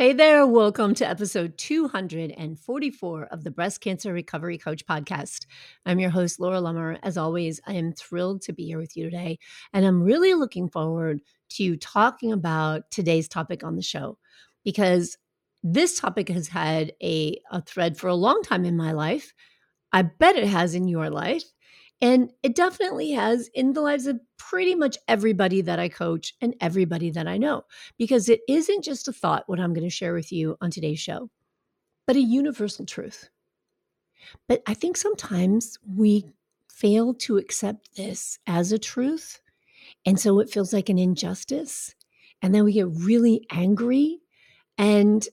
Hey there, welcome to episode 244 of the Breast Cancer Recovery Coach podcast. I'm your host, Laura Lummer. As always, I am thrilled to be here with you today, and I'm really looking forward to talking about today's topic on the show because this topic has had a, a thread for a long time in my life. I bet it has in your life. And it definitely has in the lives of pretty much everybody that I coach and everybody that I know, because it isn't just a thought, what I'm going to share with you on today's show, but a universal truth. But I think sometimes we fail to accept this as a truth. And so it feels like an injustice. And then we get really angry. And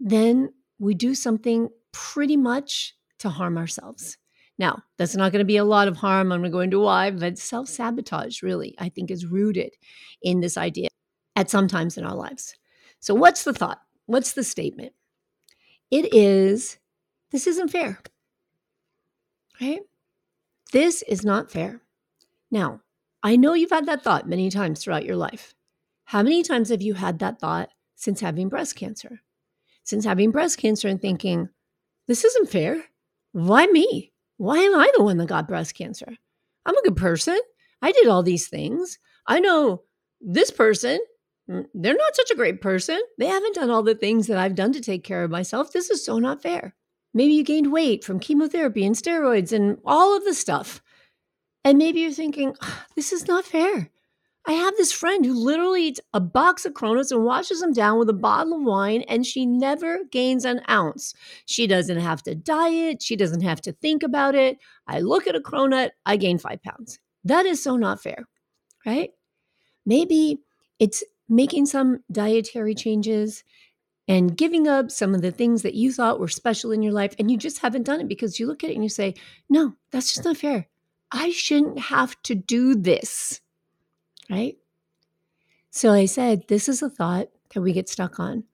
then we do something pretty much to harm ourselves. Now, that's not going to be a lot of harm. I'm going to go into why, but self sabotage really, I think, is rooted in this idea at some times in our lives. So, what's the thought? What's the statement? It is this isn't fair, right? This is not fair. Now, I know you've had that thought many times throughout your life. How many times have you had that thought since having breast cancer? Since having breast cancer and thinking, this isn't fair. Why me? Why am I the one that got breast cancer? I'm a good person. I did all these things. I know this person, mm, they're not such a great person. They haven't done all the things that I've done to take care of myself. This is so not fair. Maybe you gained weight from chemotherapy and steroids and all of the stuff. And maybe you're thinking, this is not fair. I have this friend who literally eats a box of Cronuts and washes them down with a bottle of wine, and she never gains an ounce. She doesn't have to diet. She doesn't have to think about it. I look at a Cronut, I gain five pounds. That is so not fair, right? Maybe it's making some dietary changes and giving up some of the things that you thought were special in your life, and you just haven't done it because you look at it and you say, no, that's just not fair. I shouldn't have to do this right? So I said, this is a thought that we get stuck on.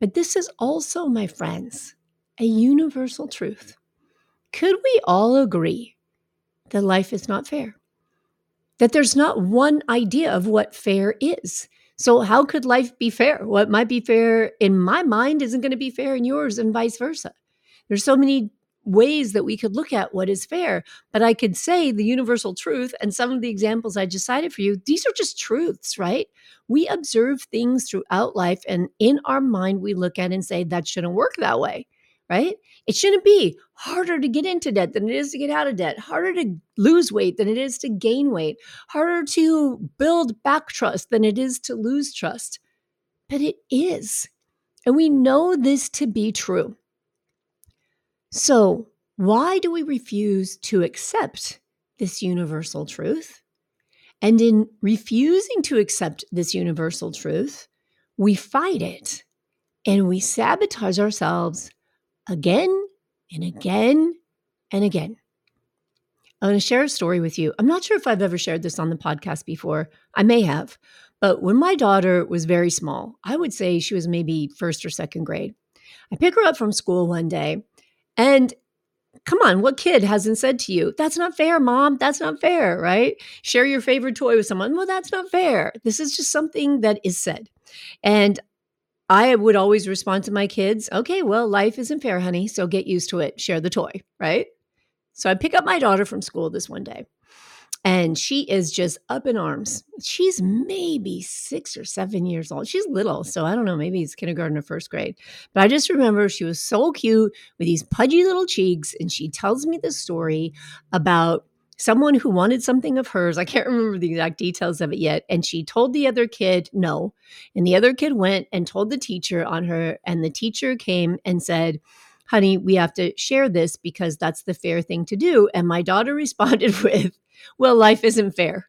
But this is also, my friends, a universal truth. Could we all agree that life is not fair? That there's not one idea of what fair is. So, how could life be fair? What might be fair in my mind isn't going to be fair in yours, and vice versa. There's so many ways that we could look at what is fair. But I could say the universal truth, and some of the examples I just cited for you, these are just truths, right? We observe things throughout life, and in our mind, we look at and say, that shouldn't work that way, right? It shouldn't be harder to get into debt than it is to get out of debt, harder to lose weight than it is to gain weight, harder to build back trust than it is to lose trust. But it is. And we know this to be true. So, why do we refuse to accept this universal truth? And in refusing to accept this universal truth, we fight it and we sabotage ourselves again and again and again. I want to share a story with you. I'm not sure if I've ever shared this on the podcast before. I may have. But when my daughter was very small, I would say she was maybe first or second grade, I pick her up from school one day and come on, what kid hasn't said to you, that's not fair, mom? That's not fair, right? Share your favorite toy with someone. Well, that's not fair. This is just something that is said. And I would always respond to my kids, okay, well, life isn't fair, honey. So get used to it. Share the toy, right? So I pick up my daughter from school this one day and she is just up in arms. She's maybe six or seven years old. She's little, so I don't know, maybe it's kindergarten or first grade. But I just remember she was so cute with these pudgy little cheeks, and she tells me the story about someone who wanted something of hers. I can't remember the exact details of it yet. And she told the other kid no. And the other kid went and told the teacher on her, and the teacher came and said, honey, we have to share this because that's the fair thing to do. And my daughter responded with, well, life isn't fair.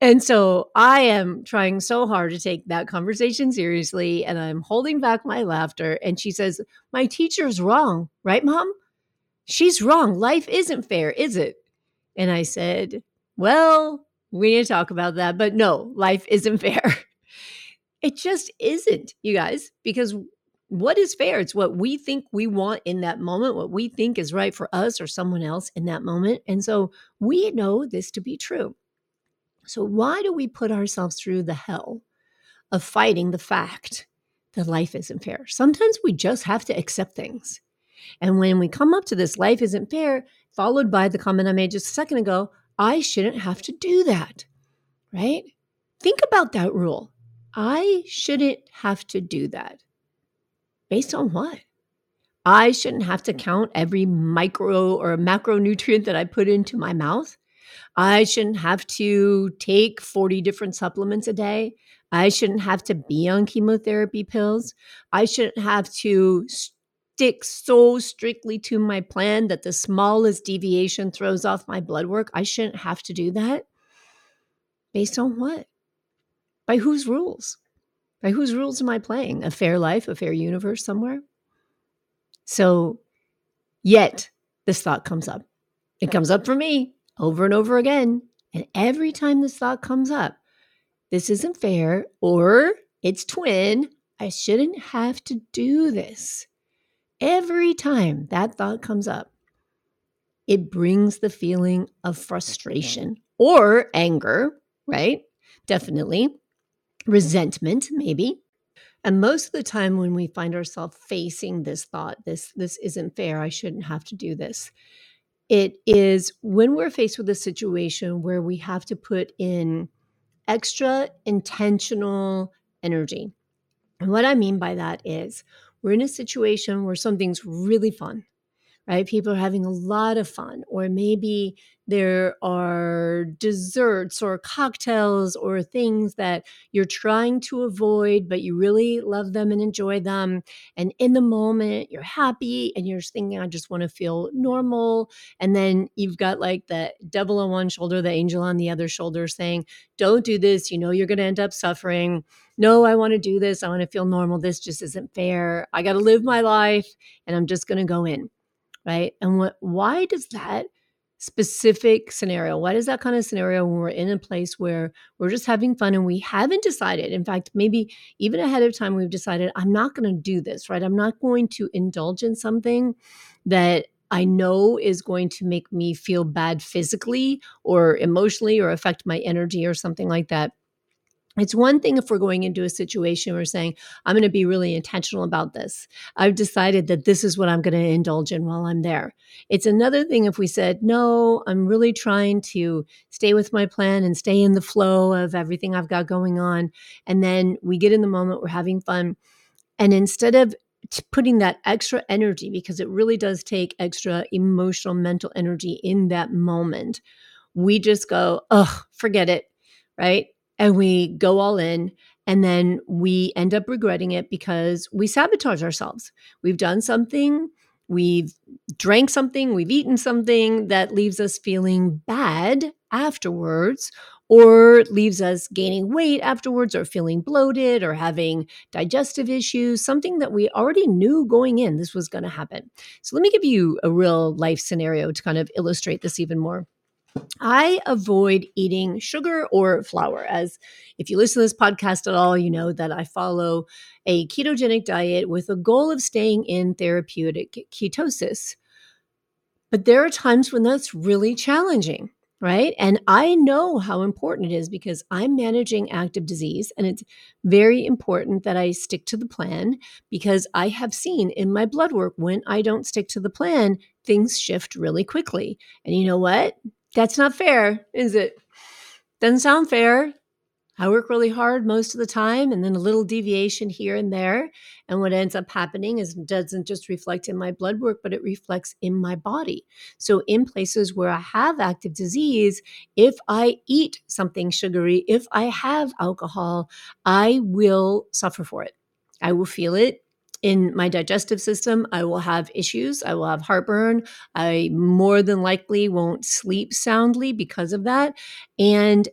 And so I am trying so hard to take that conversation seriously and I'm holding back my laughter. And she says, My teacher's wrong, right, mom? She's wrong. Life isn't fair, is it? And I said, Well, we need to talk about that. But no, life isn't fair. It just isn't, you guys, because what is fair? It's what we think we want in that moment, what we think is right for us or someone else in that moment. And so we know this to be true. So, why do we put ourselves through the hell of fighting the fact that life isn't fair? Sometimes we just have to accept things. And when we come up to this, life isn't fair, followed by the comment I made just a second ago, I shouldn't have to do that, right? Think about that rule. I shouldn't have to do that. Based on what? I shouldn't have to hmm. count every micro or macronutrient that I put into my mouth. I shouldn't have to take 40 different supplements a day. I shouldn't have to be on chemotherapy pills. I shouldn't have to stick so strictly to my plan that the smallest deviation throws off my blood work. I shouldn't have to do that. Based on what? By whose rules? By whose rules am I playing? A fair life, a fair universe somewhere? So, yet this thought comes up. It comes up for me over and over again. And every time this thought comes up, this isn't fair, or it's twin, I shouldn't have to do this. Every time that thought comes up, it brings the feeling of frustration or anger, right? Definitely resentment, maybe. And most of the time when we find ourselves facing this thought, this this isn't fair, I shouldn't have to do this. It is when we're faced with a situation where we have to put in extra intentional energy. And what I mean by that is we're in a situation where something's really fun right? People are having a lot of fun, or maybe there are desserts or cocktails or things that you're trying to avoid, but you really love them and enjoy them. And in the moment, you're happy and you're just thinking, I just want to feel normal. And then you've got like the devil on one shoulder, the angel on the other shoulder saying, Don't do this. You know, you're going to end up suffering. No, I want to do this. I want to feel normal. This just isn't fair. I got to live my life and I'm just going to go in right? And what why does that specific scenario, why does that kind of scenario when we're in a place where we're just having fun and we haven't decided, in fact, maybe even ahead of time we've decided I'm not going to do this, right? I'm not going to indulge in something that I know is going to make me feel bad physically or emotionally or affect my energy or something like that it's one thing if we're going into a situation where we're saying, I'm going to be really intentional about this. I've decided that this is what I'm going to indulge in while I'm there. It's another thing if we said, No, I'm really trying to stay with my plan and stay in the flow of everything I've got going on. And then we get in the moment, we're having fun. And instead of putting that extra energy, because it really does take extra emotional, mental energy in that moment, we just go, Oh, forget it. Right and we go all in and then we end up regretting it because we sabotage ourselves. We've done something, we've drank something, we've eaten something that leaves us feeling bad afterwards or leaves us gaining weight afterwards or feeling bloated or having digestive issues, something that we already knew going in this was going to happen. So let me give you a real life scenario to kind of illustrate this even more. I avoid eating sugar or flour. As if you listen to this podcast at all, you know that I follow a ketogenic diet with a goal of staying in therapeutic ketosis. But there are times when that's really challenging, right? And I know how important it is because I'm managing active disease and it's very important that I stick to the plan because I have seen in my blood work when I don't stick to the plan, things shift really quickly. And you know what? That's not fair, is it? Doesn't sound fair. I work really hard most of the time and then a little deviation here and there. And what ends up happening is it doesn't just reflect in my blood work, but it reflects in my body. So, in places where I have active disease, if I eat something sugary, if I have alcohol, I will suffer for it. I will feel it in my digestive system, I will have issues. I will have heartburn. I more than likely won't sleep soundly because of that. And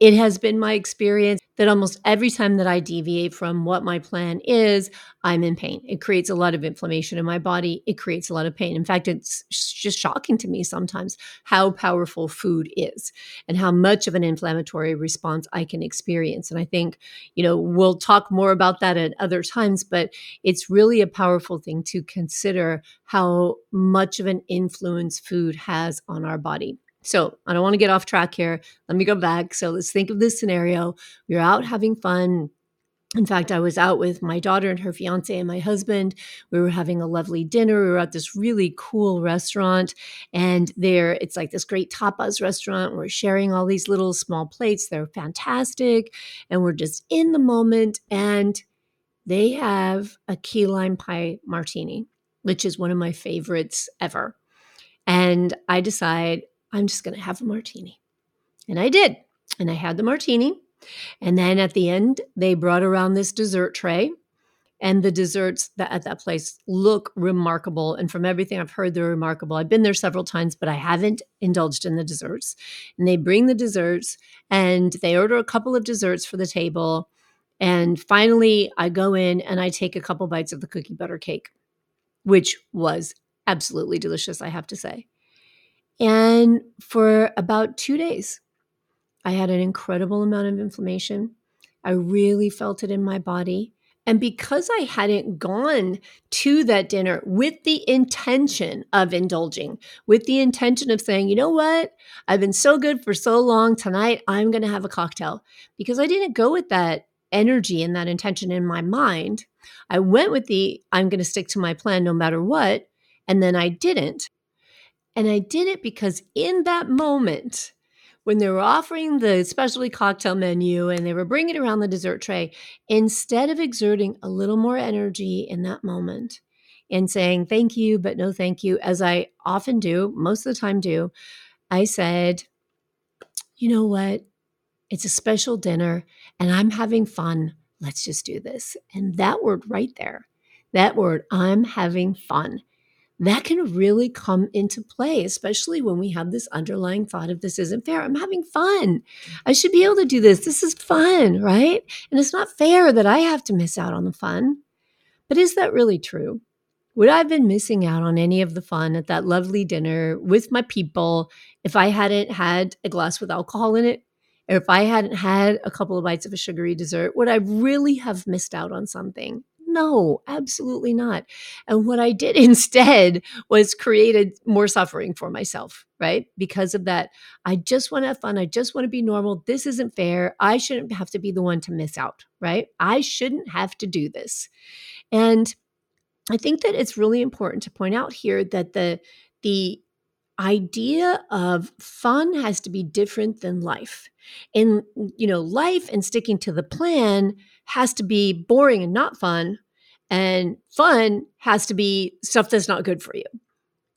it has been my experience that almost every time that I deviate from what my plan is, I'm in pain. It creates a lot of inflammation in my body. It creates a lot of pain. In fact, it's just shocking to me sometimes how powerful food is and how much of an inflammatory response I can experience. And I think, you know, we'll talk more about that at other times, but it's really a powerful thing to consider how much of an influence food has on our body. So I don't want to get off track here. Let me go back. So let's think of this scenario. We're out having fun. In fact, I was out with my daughter and her fiance and my husband. We were having a lovely dinner. We were at this really cool restaurant, and there it's like this great tapas restaurant. We're sharing all these little small plates. They're fantastic, and we're just in the moment. And they have a key lime pie martini, which is one of my favorites ever. And I decide I'm just going to have a martini. And I did. And I had the martini. And then at the end, they brought around this dessert tray. And the desserts that at that place look remarkable. And from everything I've heard, they're remarkable. I've been there several times, but I haven't indulged in the desserts. And they bring the desserts and they order a couple of desserts for the table. And finally, I go in and I take a couple bites of the cookie butter cake, which was absolutely delicious, I have to say. And for about two days, I had an incredible amount of inflammation. I really felt it in my body. And because I hadn't gone to that dinner with the intention of indulging, with the intention of saying, you know what, I've been so good for so long, tonight I'm going to have a cocktail, because I didn't go with that energy and that intention in my mind. I went with the, I'm going to stick to my plan no matter what. And then I didn't. And I did it because in that moment, when they were offering the specialty cocktail menu and they were bringing around the dessert tray, instead of exerting a little more energy in that moment and saying thank you, but no thank you, as I often do, most of the time do, I said, you know what? It's a special dinner and I'm having fun. Let's just do this. And that word right there, that word, I'm having fun, that can really come into play, especially when we have this underlying thought of this isn't fair. I'm having fun. I should be able to do this. This is fun, right? And it's not fair that I have to miss out on the fun. But is that really true? Would I have been missing out on any of the fun at that lovely dinner with my people if I hadn't had a glass with alcohol in it? Or if I hadn't had a couple of bites of a sugary dessert? Would I really have missed out on something? No, absolutely not. And what I did instead was created more suffering for myself, right? Because of that, I just want to have fun. I just want to be normal. This isn't fair. I shouldn't have to be the one to miss out, right? I shouldn't have to do this. And I think that it's really important to point out here that the the idea of fun has to be different than life. And you know, life and sticking to the plan has to be boring and not fun, and fun has to be stuff that's not good for you.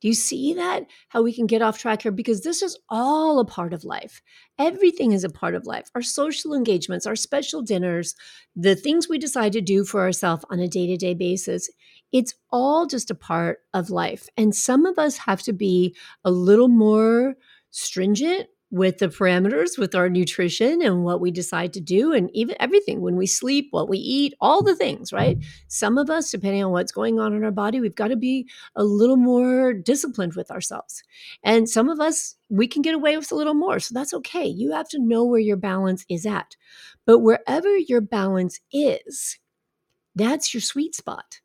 Do you see that? How we can get off track here? Because this is all a part of life. Everything is a part of life. Our social engagements, our special dinners, the things we decide to do for ourselves on a day to day basis, it's all just a part of life. And some of us have to be a little more stringent with the parameters with our nutrition and what we decide to do and even everything when we sleep what we eat all the things right? Some of us depending on what's going on in our body we've got to be a little more disciplined with ourselves. And some of us we can get away with a little more so that's okay. You have to know where your balance is at. But wherever your balance is that's your sweet spot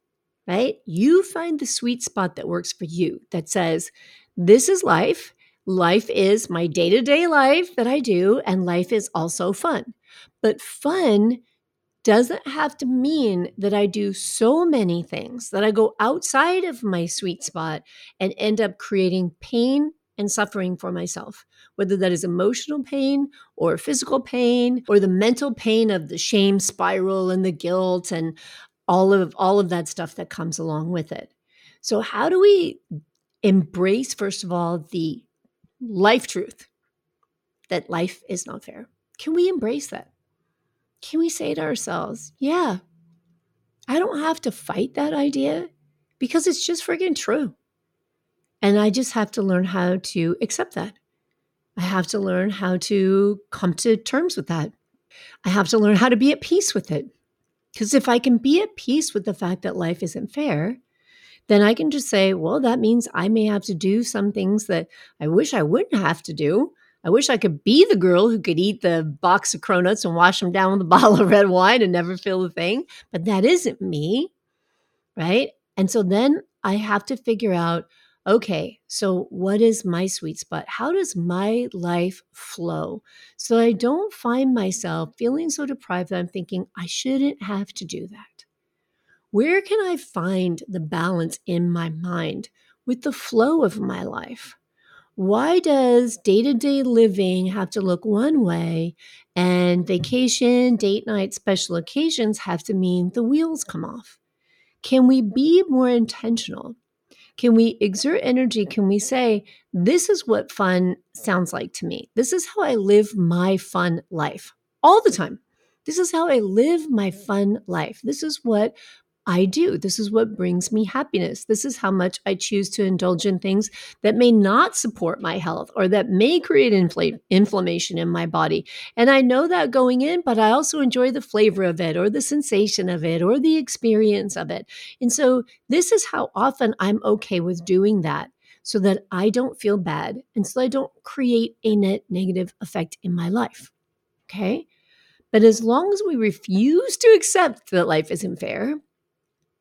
right? You find the sweet spot that works for you that says this is life Life is my day to day life that I do, and life is also fun. But fun doesn't have to mean that I do so many things that I go outside of my sweet spot and end up creating pain and suffering for myself, whether that is emotional pain or physical pain or the mental pain of the shame spiral and the guilt and all of all of that stuff that comes along with it. So how do we embrace first of all the life truth that life is not fair. Can we embrace that? Can we say to ourselves, yeah, I don't have to fight that idea because it's just friggin' true. And I just have to learn how to accept that. I have to learn how to come to terms with that. I have to learn how to be at peace with it. Because if I can be at peace with the fact that life isn't fair, then I can just say, well, that means I may have to do some things that I wish I wouldn't have to do. I wish I could be the girl who could eat the box of cronuts and wash them down with a bottle of red wine and never feel a thing. But that isn't me. Right. And so then I have to figure out okay, so what is my sweet spot? How does my life flow so I don't find myself feeling so deprived that I'm thinking I shouldn't have to do that? Where can I find the balance in my mind with the flow of my life? Why does day to day living have to look one way and vacation, date night, special occasions have to mean the wheels come off? Can we be more intentional? Can we exert energy? Can we say, this is what fun sounds like to me? This is how I live my fun life all the time. This is how I live my fun life. This is what I do. This is what brings me happiness. This is how much I choose to indulge in things that may not support my health or that may create infl- inflammation in my body. And I know that going in, but I also enjoy the flavor of it or the sensation of it or the experience of it. And so this is how often I'm okay with doing that so that I don't feel bad and so I don't create a net negative effect in my life. Okay. But as long as we refuse to accept that life isn't fair,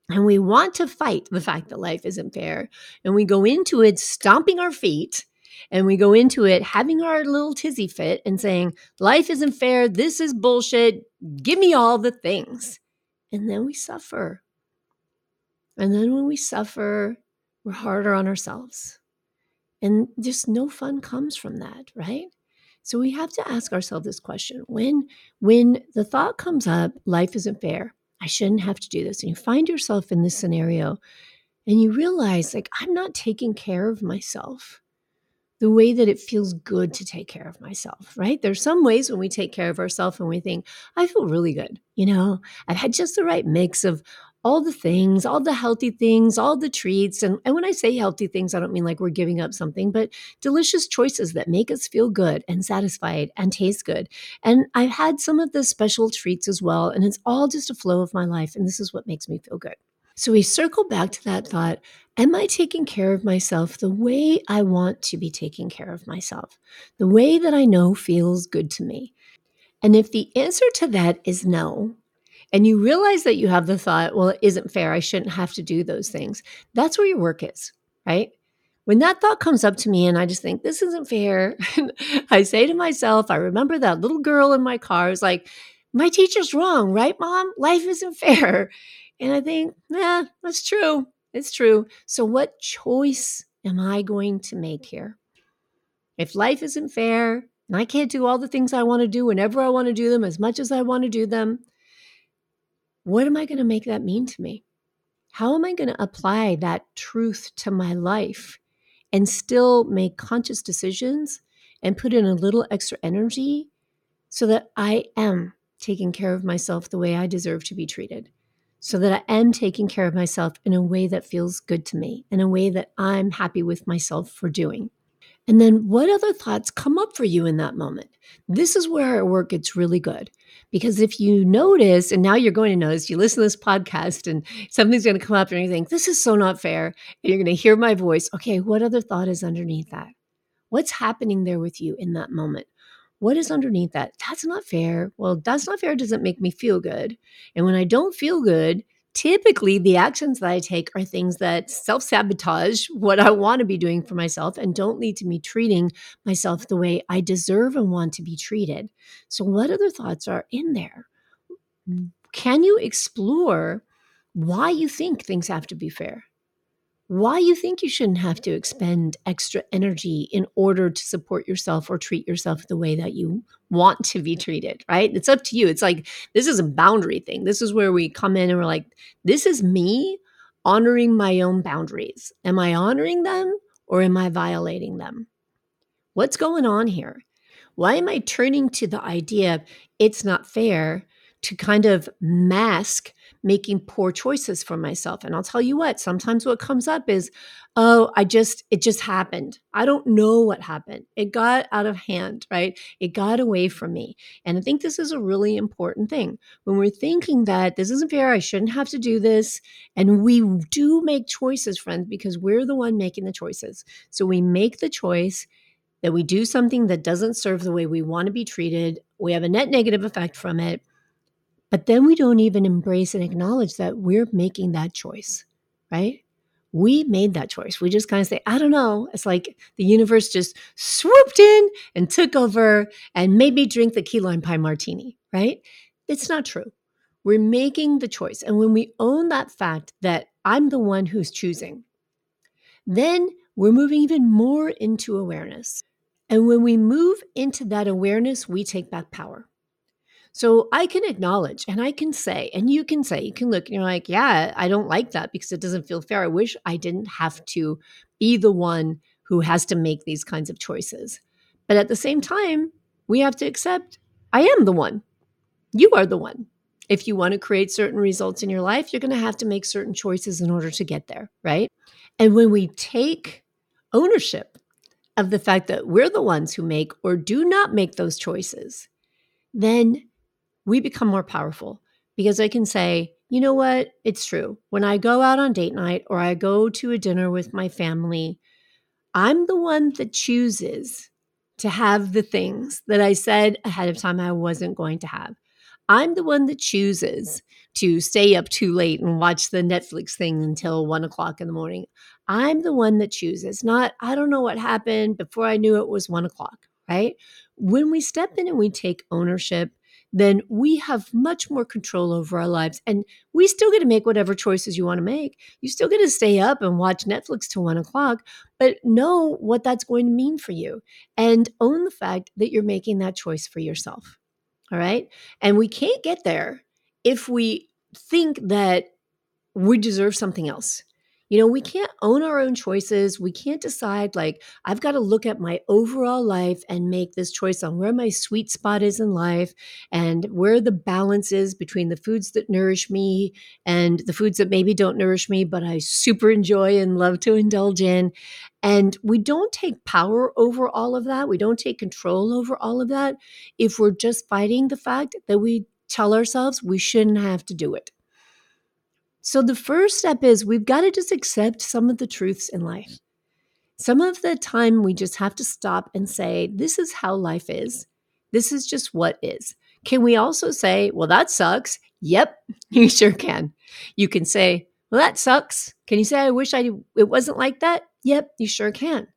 and we want to fight the fact that life isn't fair. And we go into it stomping our feet and we go into it having our little tizzy fit and saying, life isn't fair. This is bullshit. Give me all the things. And then we suffer. And then when we suffer, we're harder on ourselves. And just no fun comes from that, right? So we have to ask ourselves this question. When when the thought comes up, life isn't fair, I shouldn't have to do this. And you find yourself in this scenario and you realize, like, I'm not taking care of myself the way that it feels good to take care of myself, right? There's some ways when we take care of ourselves and we think, I feel really good. You know, I've had just the right mix of all the things, all the healthy things, all the treats. And, and when I say healthy things, I don't mean like we're giving up something, but delicious choices that make us feel good and satisfied and taste good. And I've had some of the special treats as well. And it's all just a flow of my life. And this is what makes me feel good. So we circle back to that thought Am I taking care of myself the way I want to be taking care of myself? The way that I know feels good to me? And if the answer to that is no, and you realize that you have the thought, well, it isn't fair. I shouldn't have to do those things. That's where your work is, right? When that thought comes up to me and I just think, this isn't fair, I say to myself, I remember that little girl in my car is like, my teacher's wrong, right, mom? Life isn't fair. And I think, yeah, that's true. It's true. So, what choice am I going to make here? If life isn't fair and I can't do all the things I want to do whenever I want to do them, as much as I want to do them, what am I going to make that mean to me? How am I going to apply that truth to my life and still make conscious decisions and put in a little extra energy so that I am taking care of myself the way I deserve to be treated? So that I am taking care of myself in a way that feels good to me, in a way that I'm happy with myself for doing. And then what other thoughts come up for you in that moment? This is where our work gets really good. Because if you notice, and now you're going to notice, you listen to this podcast and something's going to come up and you think, this is so not fair. And you're going to hear my voice. Okay, what other thought is underneath that? What's happening there with you in that moment? What is underneath that? That's not fair. Well, that's not fair doesn't make me feel good. And when I don't feel good, typically the actions that I take are things that self sabotage what I want to be doing for myself and don't lead to me treating myself the way I deserve and want to be treated. So, what other thoughts are in there? Can you explore why you think things have to be fair? Why you think you shouldn't have to expend extra energy in order to support yourself or treat yourself the way that you want to be treated, right? It's up to you. It's like this is a boundary thing. This is where we come in and we're like, this is me honoring my own boundaries. Am I honoring them or am I violating them? What's going on here? Why am I turning to the idea of it's not fair to kind of mask making poor choices for myself. And I'll tell you what, sometimes what comes up is, oh, I just, it just happened. I don't know what happened. It got out of hand, right? It got away from me. And I think this is a really important thing. When we're thinking that this isn't fair, I shouldn't have to do this. And we do make choices, friends, because we're the one making the choices. So we make the choice that we do something that doesn't serve the way we want to be treated. We have a net negative effect from it but then we don't even embrace and acknowledge that we're making that choice, right? We made that choice. We just kind of say, I don't know. It's like the universe just swooped in and took over and made me drink the key lime pie martini, right? It's not true. We're making the choice. And when we own that fact that I'm the one who's choosing, then we're moving even more into awareness. And when we move into that awareness, we take back power. So I can acknowledge and I can say, and you can say, you can look and you're like, yeah, I don't like that because it doesn't feel fair. I wish I didn't have to be the one who has to make these kinds of choices. But at the same time, we have to accept I am the one. You are the one. If you want to create certain results in your life, you're going to have to make certain choices in order to get there, right? And when we take ownership of the fact that we're the ones who make or do not make those choices, then we become more powerful because I can say, you know what? It's true. When I go out on date night or I go to a dinner with my family, I'm the one that chooses to have the things that I said ahead of time I wasn't going to have. I'm the one that chooses to stay up too late and watch the Netflix thing until one o'clock in the morning. I'm the one that chooses, not, I don't know what happened before I knew it was one o'clock, right? When we step in and we take ownership then we have much more control over our lives. And we still get to make whatever choices you want to make. You still get to stay up and watch Netflix till one o'clock, but know what that's going to mean for you and own the fact that you're making that choice for yourself. All right. And we can't get there if we think that we deserve something else. You know, we mm. can't own our own choices. We can't decide, like, I've got to look at my overall life and make this choice on where my sweet spot is in life and where the balance is between the foods that nourish me and the foods that maybe don't nourish me, but I super enjoy and love to indulge in. And we don't take power over all of that. We don't take control over all of that if we're just fighting the fact that we tell ourselves we shouldn't have to do it. So the first step is we've got to just accept some of the truths in life. Some of the time we just have to stop and say, this is how life is. This is just what is. Can we also say, well, that sucks? Yep, you sure can. You can say, well, that sucks. Can you say, I wish I it wasn't like that? Yep, you sure can.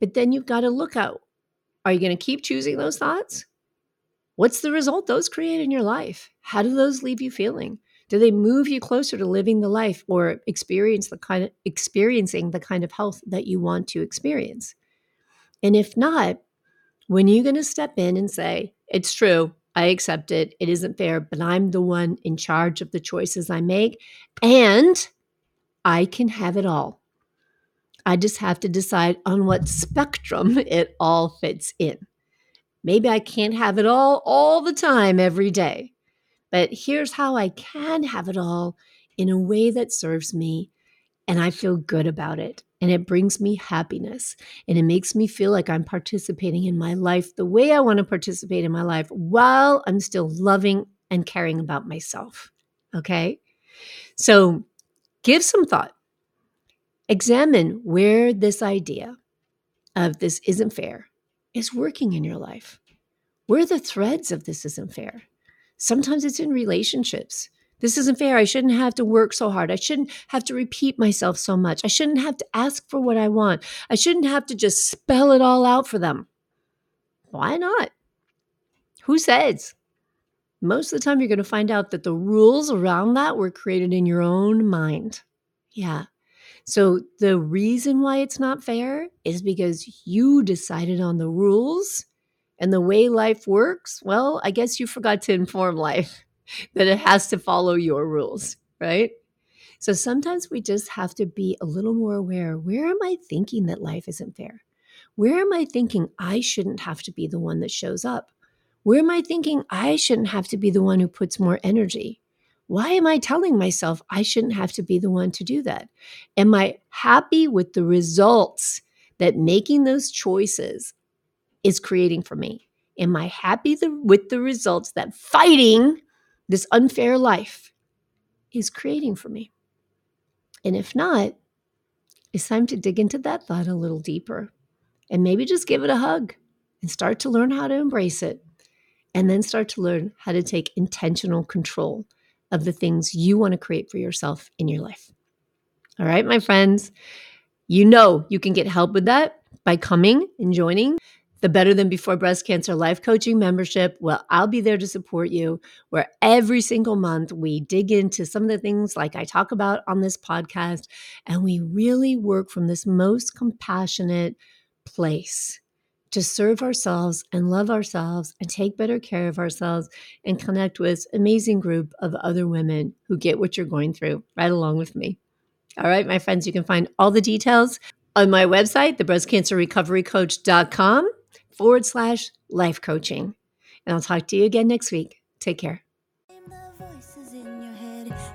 But then you've got to look out. Are you going to keep choosing those thoughts? What's the result those create in your life? How do those leave you feeling? Do they move you closer to living the life or experience the kind of experiencing the kind of health that you want to experience? And if not, when are you going to step in and say, it's true, I accept it, it isn't fair, but I'm the one in charge of the choices I make, and I can have it all. I just have to decide on what spectrum it all fits in. Maybe I can't have it all all the time every day. But here's how I can have it all in a way that serves me and I feel good about it. And it brings me happiness and it makes me feel like I'm participating in my life the way I want to participate in my life while I'm still loving and caring about myself. Okay. So give some thought. Examine where this idea of this isn't fair is working in your life. Where the threads of this isn't fair? Sometimes it's in relationships. This isn't fair. I shouldn't have to work so hard. I shouldn't have to repeat myself so much. I shouldn't have to ask for what I want. I shouldn't have to just spell it all out for them. Why not? Who says? Most of the time, you're going to find out that the rules around that were created in your own mind. Yeah. So the reason why it's not fair is because you decided on the rules and the way life works, well, I guess you forgot to inform life that it has to follow your rules, right? So sometimes we just have to be a little more aware where am I thinking that life isn't fair? Where am I thinking I shouldn't have to be the one that shows up? Where am I thinking I shouldn't have to be the one who puts more energy? Why am I telling myself I shouldn't have to be the one to do that? Am I happy with the results that making those choices is creating for me? Am I happy the, with the results that fighting this unfair life is creating for me? And if not, it's time to dig into that thought a little deeper and maybe just give it a hug and start to learn how to embrace it. And then start to learn how to take intentional control of the things you want to create for yourself in your life. All right, my friends, you know you can get help with that by coming and joining the Better Than Before Breast Cancer Life Coaching membership. Well, I'll be there to support you where every single month we dig into some of the things like I talk about on this podcast, and we really work from this most compassionate place to serve ourselves and love ourselves and take better care of ourselves and connect with amazing group of other women who get what you're going through right along with me. All right, my friends, you can find all the details on my website, thebreastcancerrecoverycoach.com forward slash life coaching. And I'll talk to you again next week. Take care.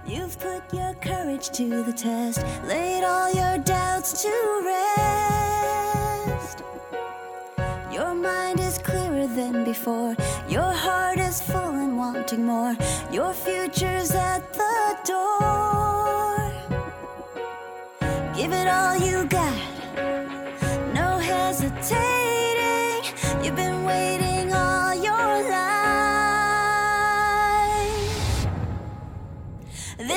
You've put your courage to the test, laid all your doubts to rest. Your mind is clearer than before, your heart is full and wanting more. Your future's at the door. Give it all you got, no hesitation.